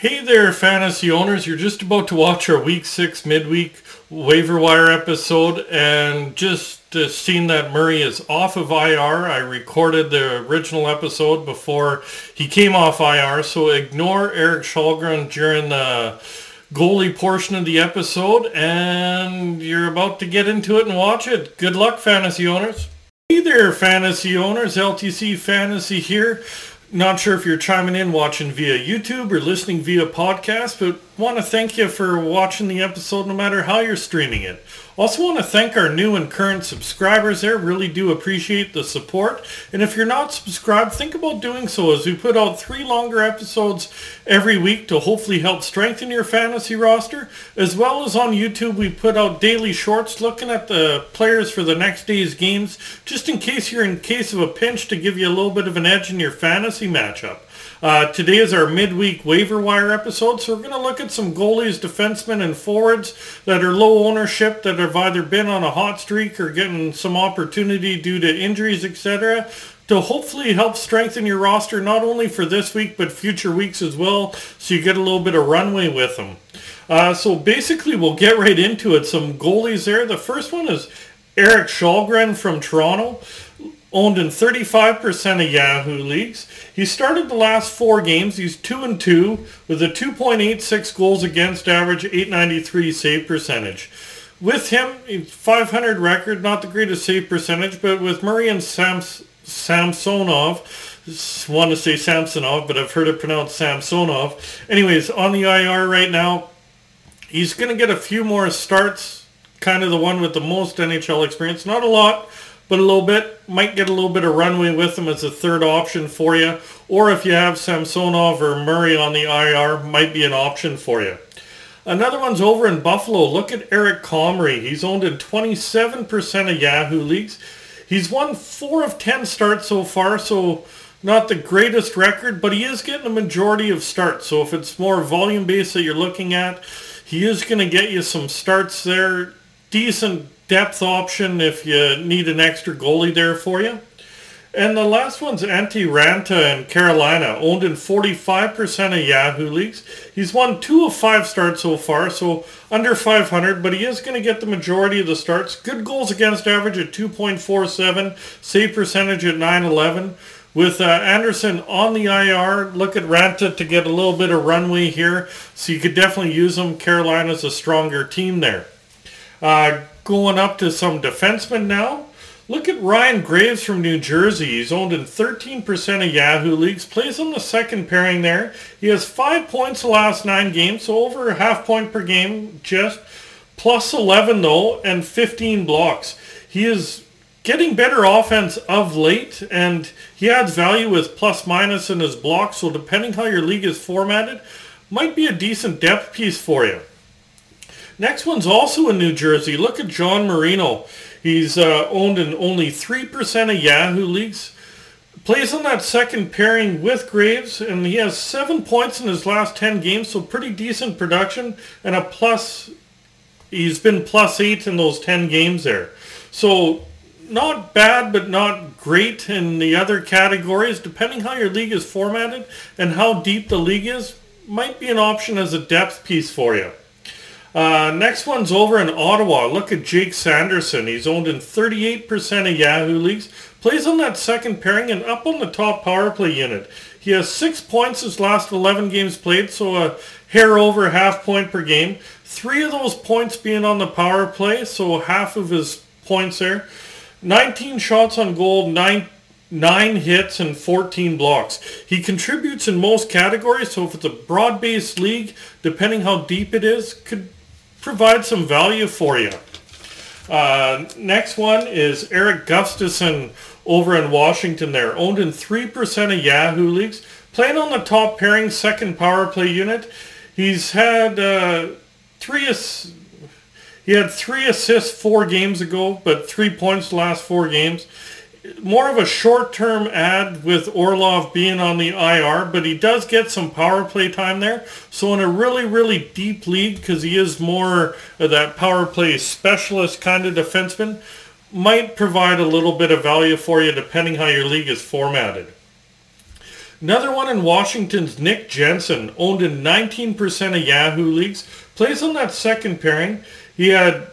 Hey there, fantasy owners. You're just about to watch our week six midweek waiver wire episode and just uh, that Murray is off of IR. I recorded the original episode before he came off IR, so ignore Erik Källgren during the goalie portion of the episode and you're about to get into it and watch it. Good luck, fantasy owners. Hey there, fantasy owners. LTC Fantasy here. Not sure if you're chiming in watching via YouTube or listening via podcast, but want to thank you for watching the episode no matter how you're streaming it. Also want to thank our new and current subscribers there. Really do appreciate the support. And if you're not subscribed, think about doing so as we put out three longer episodes every week to hopefully help strengthen your fantasy roster. As well as on YouTube, we put out daily shorts looking at the players for the next day's games, just in case you're in case of a pinch to give you a little bit of an edge in your fantasy matchup. Uh, today is our midweek waiver wire episode, so we're going to look at some goalies, defensemen, and forwards that are low ownership that have either been on a hot streak or getting some opportunity due to injuries, etc to hopefully help strengthen your roster not only for this week but future weeks as well so you get a little bit of runway with them. Uh, so basically we'll get right into it. Some goalies there. The first one is Erik Källgren from Toronto owned in 35% of Yahoo leagues. He started the last four games. He's 2 and 2 with a 2.86 goals against average, 893 save percentage. With him, 500 record, not the greatest save percentage, but with Murray and Sams- Samsonov, want to say Samsonov, but I've heard it pronounced Samsonov. Anyways, on the IR right now, he's going to get a few more starts, kind of the one with the most NHL experience. Not a lot, but a little bit. Might get a little bit of runway with him as a third option for you. Or if you have Samsonov or Murray on the IR, might be an option for you. Another one's over in Buffalo. Look at Eric Comrie. He's owned in 27% of Yahoo leagues. He's won 4 of 10 starts so far, so not the greatest record, but he is getting a majority of starts. So if it's more volume based that you're looking at, he is going to get you some starts there. Decent depth option if you need an extra goalie there for you. And the last one's Antti Raanta in Carolina, owned in 45% of Yahoo leagues. He's won two of five starts so far, so under 500, but he is going to get the majority of the starts. Good goals against average at 2.47, save percentage at 911. With uh, Anderson on the IR, look at Raanta to get a little bit of runway here, so you could definitely use him. Carolina's a stronger team there. Uh, going up to some defensemen now. Look at Ryan Graves from New Jersey. He's owned in 13% of Yahoo leagues. Plays on the second pairing there. He has five points the last nine games, so over a half point per game just. Plus 11 though, and 15 blocks. He is getting better offense of late, and he adds value with plus minus in his blocks. So depending how your league is formatted, might be a decent depth piece for you. Next one's also in New Jersey. Look at John Marino. He's uh, owned in only 3% of Yahoo leagues. Plays on that second pairing with Graves, and he has seven points in his last 10 games, so pretty decent production, and a plus, he's been plus eight in those 10 games there. So not bad, but not great in the other categories. Depending how your league is formatted and how deep the league is, might be an option as a depth piece for you. Uh, next one's over in Ottawa. Look at Jake Sanderson. He's owned in 38% of Yahoo leagues. Plays on that second pairing and up on the top power play unit. He has six points his last 11 games played, so a hair over half point per game. Three of those points being on the power play, so half of his points there. 19 shots on goal, nine nine hits and 14 blocks. He contributes in most categories, so if it's a broad-based league, depending how deep it is, could provide some value for you. Uh, next one is Erik Gustafsson over in Washington there. Owned in 3% of Yahoo leagues. Playing on the top pairing second power play unit. He's had uh, three ass- he had three assists four games ago, but three points last four games more of a short-term ad with Orlov being on the IR, but he does get some power play time there. So in a really, really deep league, because he is more of that power play specialist kind of defenseman, might provide a little bit of value for you depending how your league is formatted. Another one in Washington's Nick Jensen, owned in 19% of Yahoo leagues, plays on that second pairing. He had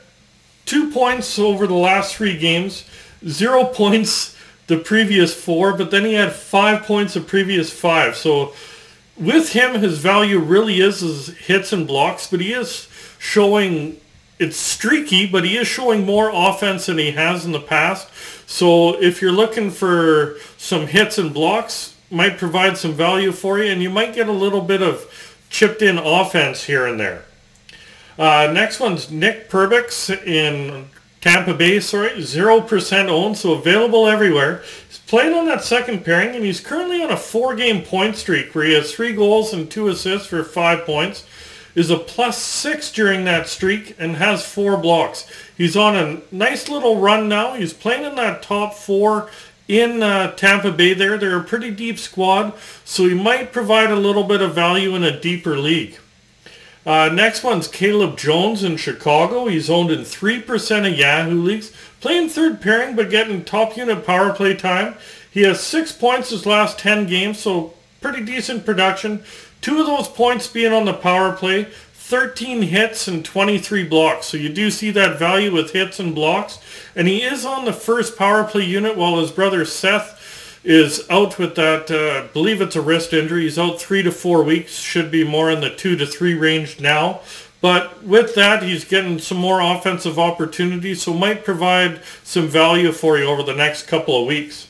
two points over the last three games, zero points the previous four, but then he had five points the previous five. So with him, his value really is his hits and blocks, but he is showing it's streaky, but he is showing more offense than he has in the past. So if you're looking for some hits and blocks, might provide some value for you, and you might get a little bit of chipped in offense here and there. Uh, next one's Nick Perbix in Tampa Bay, sorry, 0% owned, so available everywhere. He's playing on that second pairing, and he's currently on a four-game point streak where he has three goals and two assists for five points, is a plus six during that streak, and has four blocks. He's on a nice little run now. He's playing in that top four in uh, Tampa Bay there. They're a pretty deep squad, so he might provide a little bit of value in a deeper league. Uh, next one's Caleb Jones in Chicago. He's owned in 3% of Yahoo leagues. Playing third pairing, but getting top unit power play time. He has six points his last 10 games, so pretty decent production. Two of those points being on the power play. 13 hits and 23 blocks. So you do see that value with hits and blocks. And he is on the first power play unit while his brother Seth is out with that, uh, believe it's a wrist injury. He's out three to four weeks. Should be more in the two to three range now. But with that, he's getting some more offensive opportunities, so might provide some value for you over the next couple of weeks.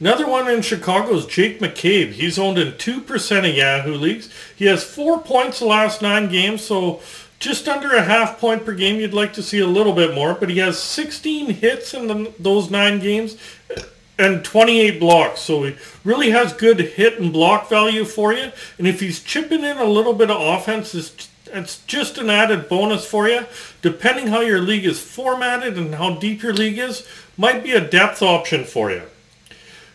Another one in Chicago is Jake McCabe. He's owned in 2% of Yahoo leagues. He has four points the last nine games, so just under a half point per game. You'd like to see a little bit more, but he has 16 hits in the, those nine games and 28 blocks. So he really has good hit and block value for you. And if he's chipping in a little bit of offense, it's, it's just an added bonus for you. Depending how your league is formatted and how deep your league is, might be a depth option for you.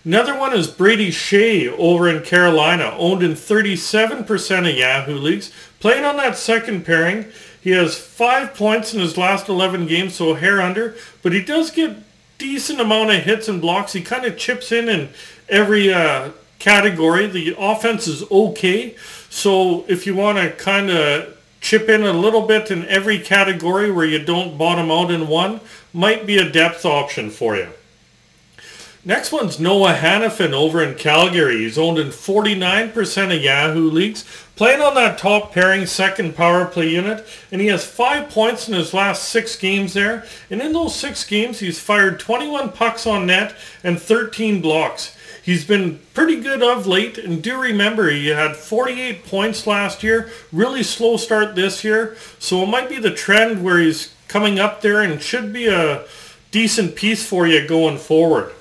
Another one is Brady Skjei over in Carolina, owned in 37% of Yahoo leagues. Playing on that second pairing, he has five points in his last 11 games, so a hair under, but he does get decent amount of hits and blocks. He kind of chips in in every uh, category. The offense is okay, so if you want to kind of chip in a little bit in every category where you don't bottom out in one, might be a depth option for you. Next one's Noah Hanifin over in Calgary. He's owned in 49% of Yahoo leagues, playing on that top pairing second power play unit, and he has five points in his last six games there. And in those six games, he's fired 21 pucks on net and 13 blocks. He's been pretty good of late, and do remember he had 48 points last year, really slow start this year, so it might be the trend where he's coming up there and should be a decent piece for you going forward.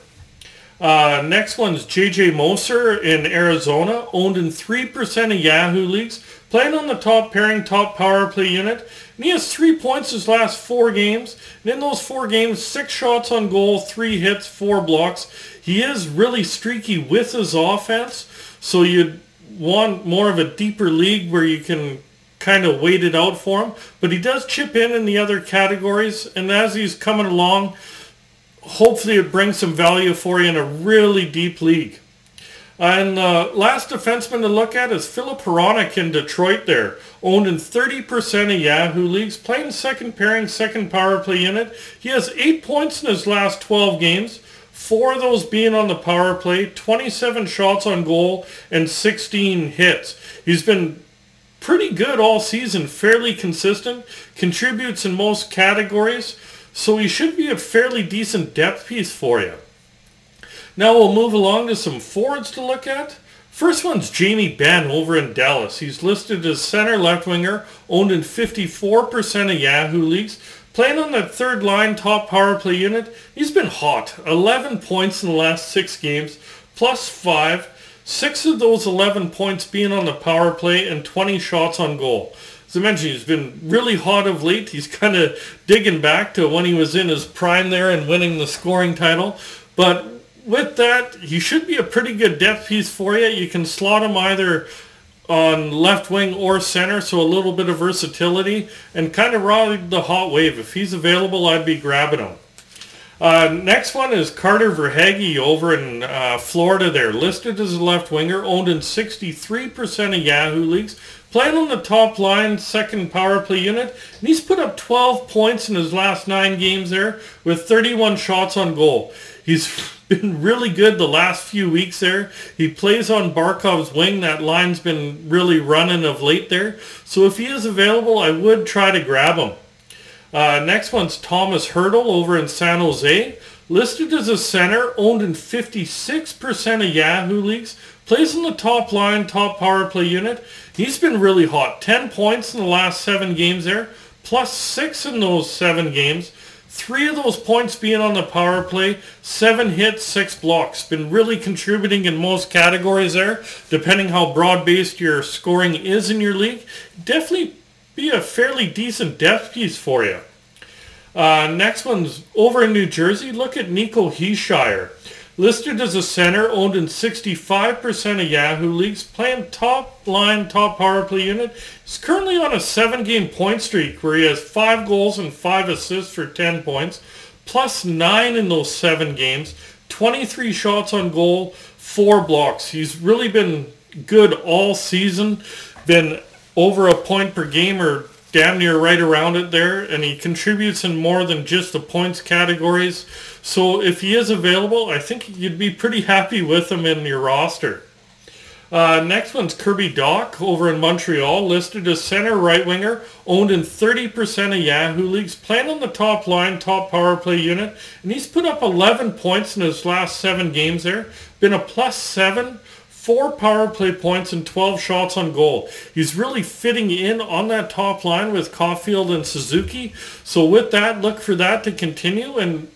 Uh, next one's JJ Moser in Arizona, owned in 3% of Yahoo leagues, playing on the top pairing, top power play unit. And he has three points his last four games. And in those four games, six shots on goal, three hits, four blocks. He is really streaky with his offense. So you'd want more of a deeper league where you can kind of wait it out for him. But he does chip in in the other categories. And as he's coming along, hopefully it brings some value for you in a really deep league. And the last defenseman to look at is Filip Hronek in Detroit there. Owned in 30% of Yahoo leagues, playing second pairing, second power play unit. He has eight points in his last 12 games, four of those being on the power play, 27 shots on goal, and 16 hits. He's been pretty good all season, fairly consistent, contributes in most categories. So he should be a fairly decent depth piece for you. Now we'll move along to some forwards to look at. First one's Jamie Benn over in Dallas. He's listed as center left winger, owned in 54% of Yahoo leagues. Playing on that third line top power play unit, he's been hot. 11 points in the last six games, plus five. Six of those 11 points being on the power play and 20 shots on goal as I mentioned, he's been really hot of late. He's kind of digging back to when he was in his prime there and winning the scoring title. But with that, he should be a pretty good depth piece for you. You can slot him either on left wing or center, so a little bit of versatility and kind of ride the hot wave. If he's available, I'd be grabbing him. Uh, next one is Carter Verhaeghe over in uh, Florida there. Listed as a left winger, owned in 63% of Yahoo leagues. Playing on the top line, second power play unit. And he's put up 12 points in his last nine games there with 31 shots on goal. He's been really good the last few weeks there. He plays on Barkov's wing. That line's been really running of late there. So if he is available, I would try to grab him. Uh, next one's Thomas Hertl over in San Jose. Listed as a center, owned in 56% of Yahoo leagues. Plays in the top line, top power play unit. He's been really hot. 10 points in the last seven games there, plus six in those seven games. Three of those points being on the power play, seven hits, six blocks. Been really contributing in most categories there, depending how broad-based your scoring is in your league. Definitely be a fairly decent depth piece for you. Uh, next one's over in New Jersey. Look at Nico Hischier. Listed as a center, owned in 65% of Yahoo leagues, playing top line, top power play unit. He's currently on a seven-game point streak where he has five goals and five assists for 10 points, plus nine in those seven games, 23 shots on goal, four blocks. He's really been good all season, been over a point per game or damn near right around it there, and he contributes in more than just the points categories. So if he is available, I think you'd be pretty happy with him in your roster. Uh, next one's Kirby Dach over in Montreal, listed as center right winger, owned in 30% of Yahoo leagues, playing on the top line, top power play unit, and he's put up 11 points in his last seven games there, been a plus seven four power play points and 12 shots on goal. He's really fitting in on that top line with Caufield and Suzuki. So with that, look for that to continue. And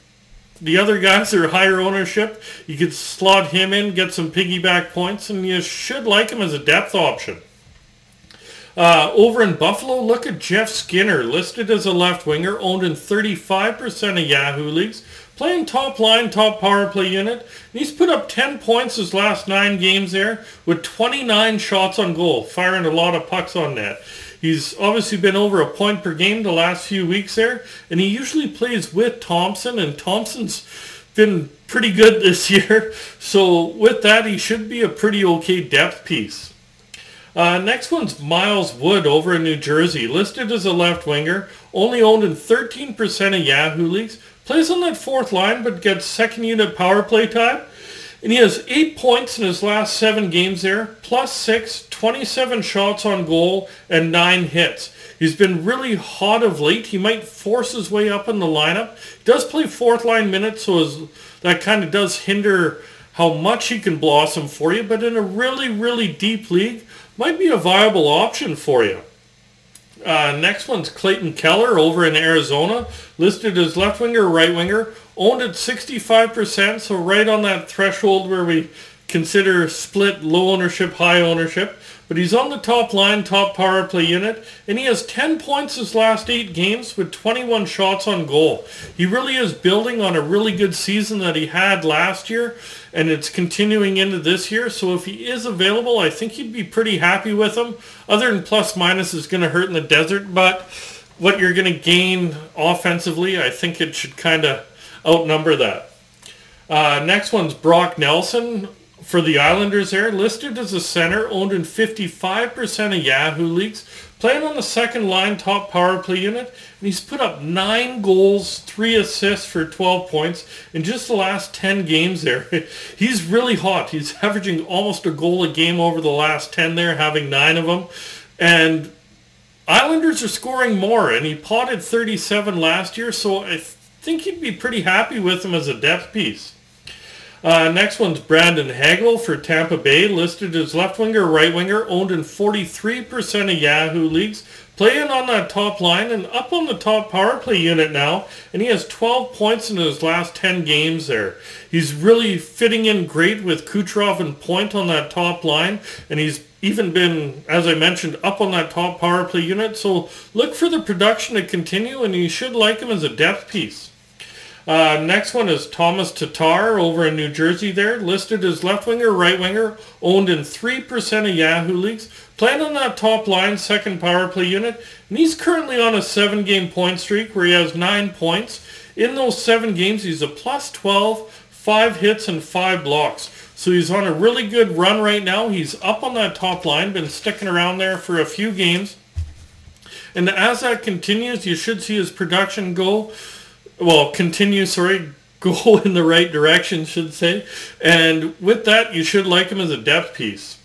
the other guys are higher ownership. You could slot him in, get some piggyback points, and you should like him as a depth option. Uh, over in Buffalo, look at Jeff Skinner, listed as a left winger, owned in 35% of Yahoo leagues, playing top line, top power play unit. He's put up 10 points his last nine games there with 29 shots on goal, firing a lot of pucks on net. He's obviously been over a point per game the last few weeks there, and he usually plays with Thompson, and Thompson's been pretty good this year. So with that, he should be a pretty okay depth piece. Uh, next one's Miles Wood over in New Jersey, listed as a left winger, only owned in 13% of Yahoo leagues, plays on that fourth line but gets second unit power play time. And he has eight points in his last seven games there, plus six, 27 shots on goal, and nine hits. He's been really hot of late. He might force his way up in the lineup. He does play fourth line minutes, so his, that kind of does hinder how much he can blossom for you. But in a really, really deep league, might be a viable option for you. Uh, next one's Clayton Keller over in Arizona, listed as left winger, right winger, owned at 65%, so right on that threshold where we consider split low ownership, high ownership. But he's on the top line, top power play unit, and he has 10 points his last eight games with 21 shots on goal. He really is building on a really good season that he had last year, and it's continuing into this year. So if he is available, I think you'd be pretty happy with him. Other than plus minus is going to hurt in the desert, but what you're going to gain offensively, I think it should kind of outnumber that. Uh, next one's Brock Nelson for the Islanders there, listed as a center, owned in 55% of Yahoo leagues, playing on the second line top power play unit, and he's put up nine goals, three assists for 12 points in just the last 10 games there. he's really hot. He's averaging almost a goal a game over the last 10 there, having nine of them. And Islanders are scoring more, and he potted 37 last year, so I think you'd be pretty happy with him as a depth piece. Uh, next one's Brandon Hagel for Tampa Bay, listed as left winger, right winger, owned in 43% of Yahoo leagues, playing on that top line and up on the top power play unit now, and he has 12 points in his last 10 games there. He's really fitting in great with Kucherov and Point on that top line, and he's even been, as I mentioned, up on that top power play unit. So look for the production to continue, and you should like him as a depth piece. Uh, next one is Thomas Tatar over in New Jersey there, listed as left winger, right winger, owned in 3% of Yahoo leagues, playing on that top line, second power play unit, and he's currently on a seven game point streak where he has nine points In those seven games, he's a plus 12, five hits and five blocks. So he's on a really good run right now. He's up on that top line, been sticking around there for a few games. And as that continues, you should see his production go, well, continue, sorry, go in the right direction, should say. And with that, you should like him as a depth piece.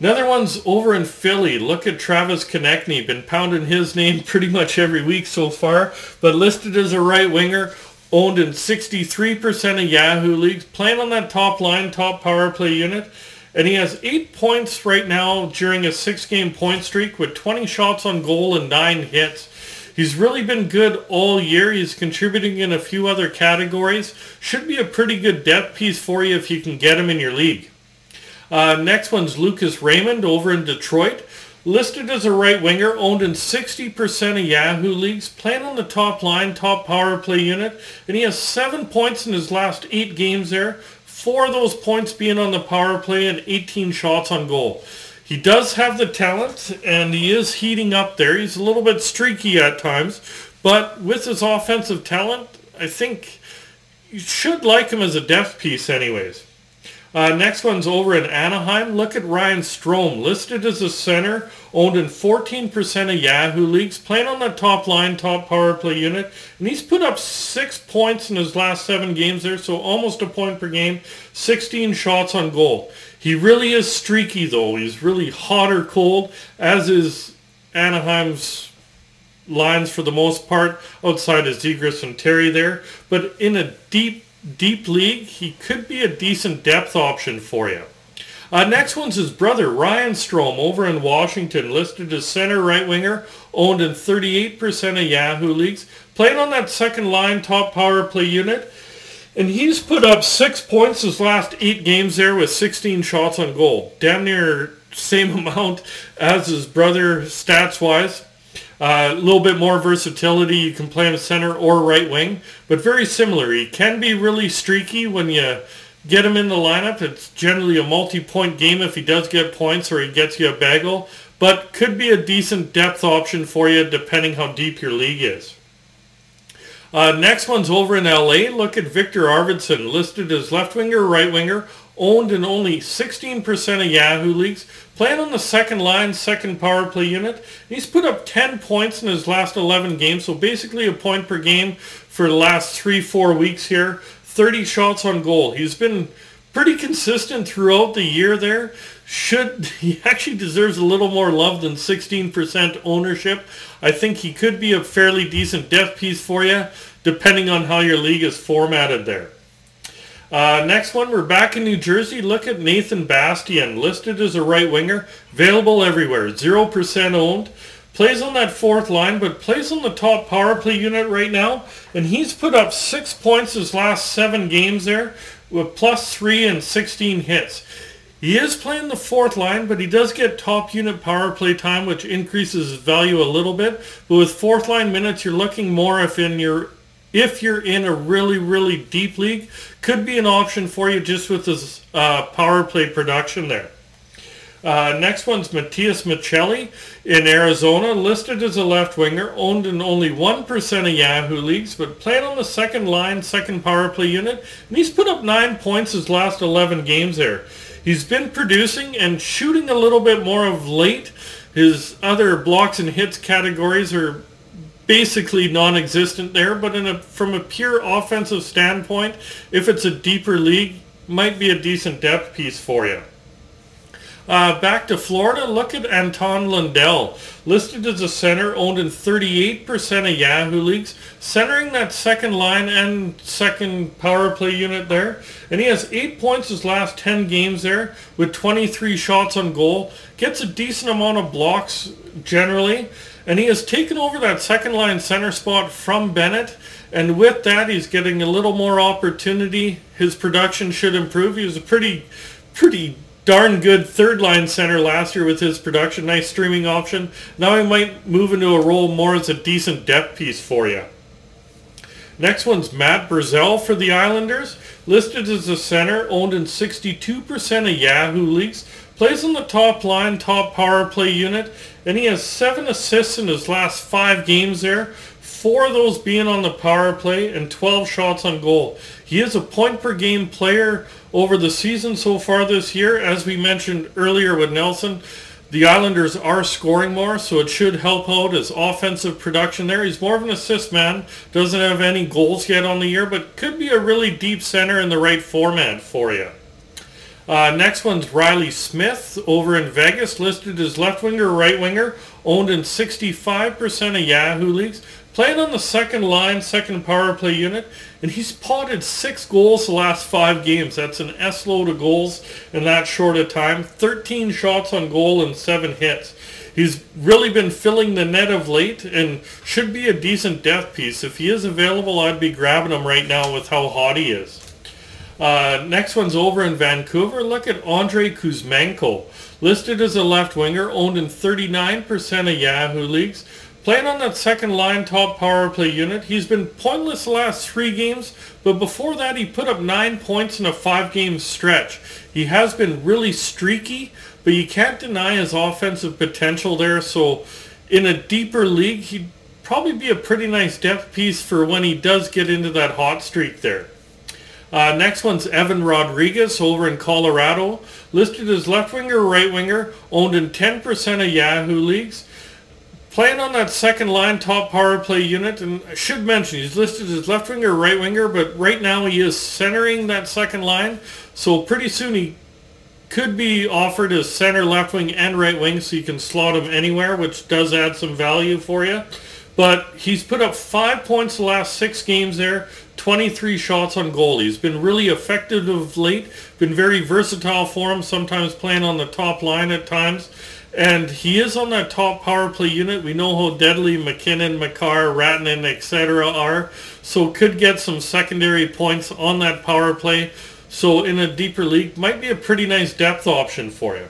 Another one's over in Philly. Look at Travis Konecny. Been pounding his name pretty much every week so far, but listed as a right winger, owned in 63% of Yahoo leagues, playing on that top line, top power play unit. And he has eight points right now during a six-game point streak with 20 shots on goal and nine hits. He's really been good all year. He's contributing in a few other categories. Should be a pretty good depth piece for you if you can get him in your league. Uh, next one's Lucas Raymond over in Detroit. Listed as a right winger, owned in 60% of Yahoo leagues, playing on the top line, top power play unit, and he has seven points in his last eight games there. Four of those points being on the power play and 18 shots on goal. He does have the talent, and he is heating up there. He's a little bit streaky at times, but with his offensive talent, I think you should like him as a depth piece anyways. Uh, next one's over in Anaheim. Look at Ryan Strome, listed as a center, owned in 14% of Yahoo leagues, playing on the top line, top power play unit, and he's put up six points in his last seven games there, so almost a point per game, 16 shots on goal. He really is streaky though. He's really hot or cold, as is Anaheim's lines for the most part, outside of Zegras and Terry there. But in a deep deep league, he could be a decent depth option for you. Uh, next one's his brother, Ryan Strome, over in Washington, listed as center right winger, owned in 38% of Yahoo leagues, playing on that second line top power play unit. And he's put up six points his last eight games there with 16 shots on goal. Damn near same amount as his brother stats-wise. Uh, a little bit more versatility. You can play him center or right wing, but very similar. He can be really streaky when you get him in the lineup. It's generally a multi-point game if he does get points or he gets you a bagel, but could be a decent depth option for you depending how deep your league is. Uh, next one's over in LA. Look at Viktor Arvidsson, listed as left winger, right winger, owned in only 16% of Yahoo leagues, playing on the second line, second power play unit. He's put up 10 points in his last 11 games, so basically a point per game for the last three, four weeks here. 30 shots on goal. He's been pretty consistent throughout the year there. Should he actually deserves a little more love than 16% ownership. I think he could be a fairly decent depth piece for you, depending on how your league is formatted there. Uh, next one, we're back in New Jersey. Look at Nathan Bastian, listed as a right winger, available everywhere, 0% owned. Plays on that fourth line, but plays on the top power play unit right now. And he's put up six points his last seven games there with plus three and 16 hits. He is playing the fourth line, but he does get top unit power play time, which increases his value a little bit. But with fourth line minutes, you're looking more if in your if you're in a really, really deep league, could be an option for you just with this uh, power play production there. Uh, next one's Matias Maccelli in Arizona, listed as a left winger, owned in only 1% of Yahoo leagues, but playing on the second line, second power play unit, and he's put up 9 points his last 11 games there. He's been producing and shooting a little bit more of late. His other blocks and hits categories are basically non-existent there, but a, from a pure offensive standpoint, if it's a deeper league, might be a decent depth piece for you. Uh, back to Florida, look at Anton Lundell, listed as a center, owned in 38% of Yahoo leagues, centering that second line and second power play unit there. And he has eight points his last 10 games there with 23 shots on goal. Gets a decent amount of blocks generally. And he has taken over that second line center spot from Bennett. And with that, he's getting a little more opportunity. His production should improve. He was a pretty, pretty darn good third line center last year with his production. Nice streaming option. Now he might move into a role more as a decent depth piece for you. Next one's Matt Barzal for the Islanders. Listed as a center, owned in 62% of Yahoo leagues. Plays on the top line, top power play unit, and he has seven assists in his last five games there. four of those being on the power play and 12 shots on goal. He is a point per game player over the season so far this year. As we mentioned earlier with Nelson, the Islanders are scoring more, so it should help out his offensive production there. He's more of an assist man, doesn't have any goals yet on the year, but could be a really deep center in the right format for you. Uh, next one's Riley Smith over in Vegas, listed as left winger, right winger, owned in 65% of Yahoo leagues. Playing on the second line, second power play unit, and he's potted six goals the last five games. That's an S load of goals in that short a time. 13 shots on goal and seven hits. He's really been filling the net of late and should be a decent depth piece. If he is available, I'd be grabbing him right now with how hot he is. Uh, next one's over in Vancouver. Look at Andrei Kuzmenko. Listed as a left winger, owned in 39% of Yahoo leagues. Playing on that second line top power play unit, he's been pointless the last three games, but before that he put up nine points in a five game stretch. He has been really streaky, but you can't deny his offensive potential there, so in a deeper league, he'd probably be a pretty nice depth piece for when he does get into that hot streak there. Uh, next one's Evan Rodrigues over in Colorado, listed as left winger, right winger, owned in 10% of Yahoo leagues. Playing on that second line top power play unit, and I should mention he's listed as left winger, right winger, but right now he is centering that second line. So pretty soon he could be offered as center, left wing, and right wing, so you can slot him anywhere, which does add some value for you. But he's put up five points the last six games there, 23 shots on goal. He's been really effective of late, been very versatile for him, sometimes playing on the top line at times. And he is on that top power play unit. We know how deadly MacKinnon, Makar, Rantanen, etc. are. So could get some secondary points on that power play. So in a deeper league, might be a pretty nice depth option for you.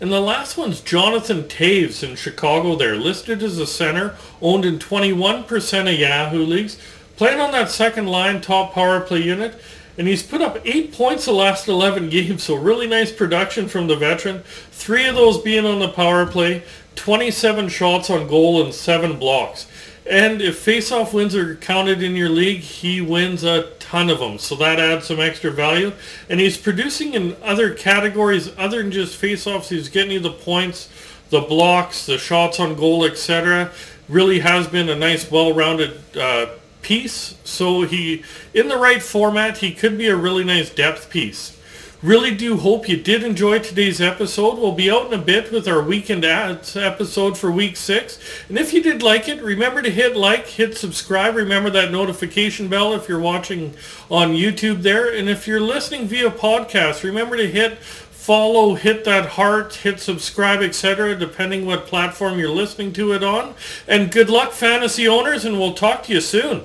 And the last one's Jonathan Toews in Chicago there, listed as a center, owned in 21% of Yahoo leagues, playing on that second line top power play unit and he's put up eight points the last 11 games, so really nice production from the veteran. Three of those being on the power play, 27 shots on goal and seven blocks. And if face-off wins are counted in your league, he wins a ton of them. So that adds some extra value. And he's producing in other categories other than just face-offs. He's getting you the points, the blocks, the shots on goal, etc. Really has been a nice, well-rounded uh, piece. So he, in the right format, he could be a really nice depth piece. Really do hope you did enjoy today's episode. We'll be out in a bit with our weekend ads episode for week six. And if you did like it, remember to hit like, hit subscribe. Remember that notification bell if you're watching on YouTube there. And if you're listening via podcast, remember to hit follow, hit that heart, hit subscribe, etc., depending what platform you're listening to it on. And good luck, fantasy owners, and we'll talk to you soon.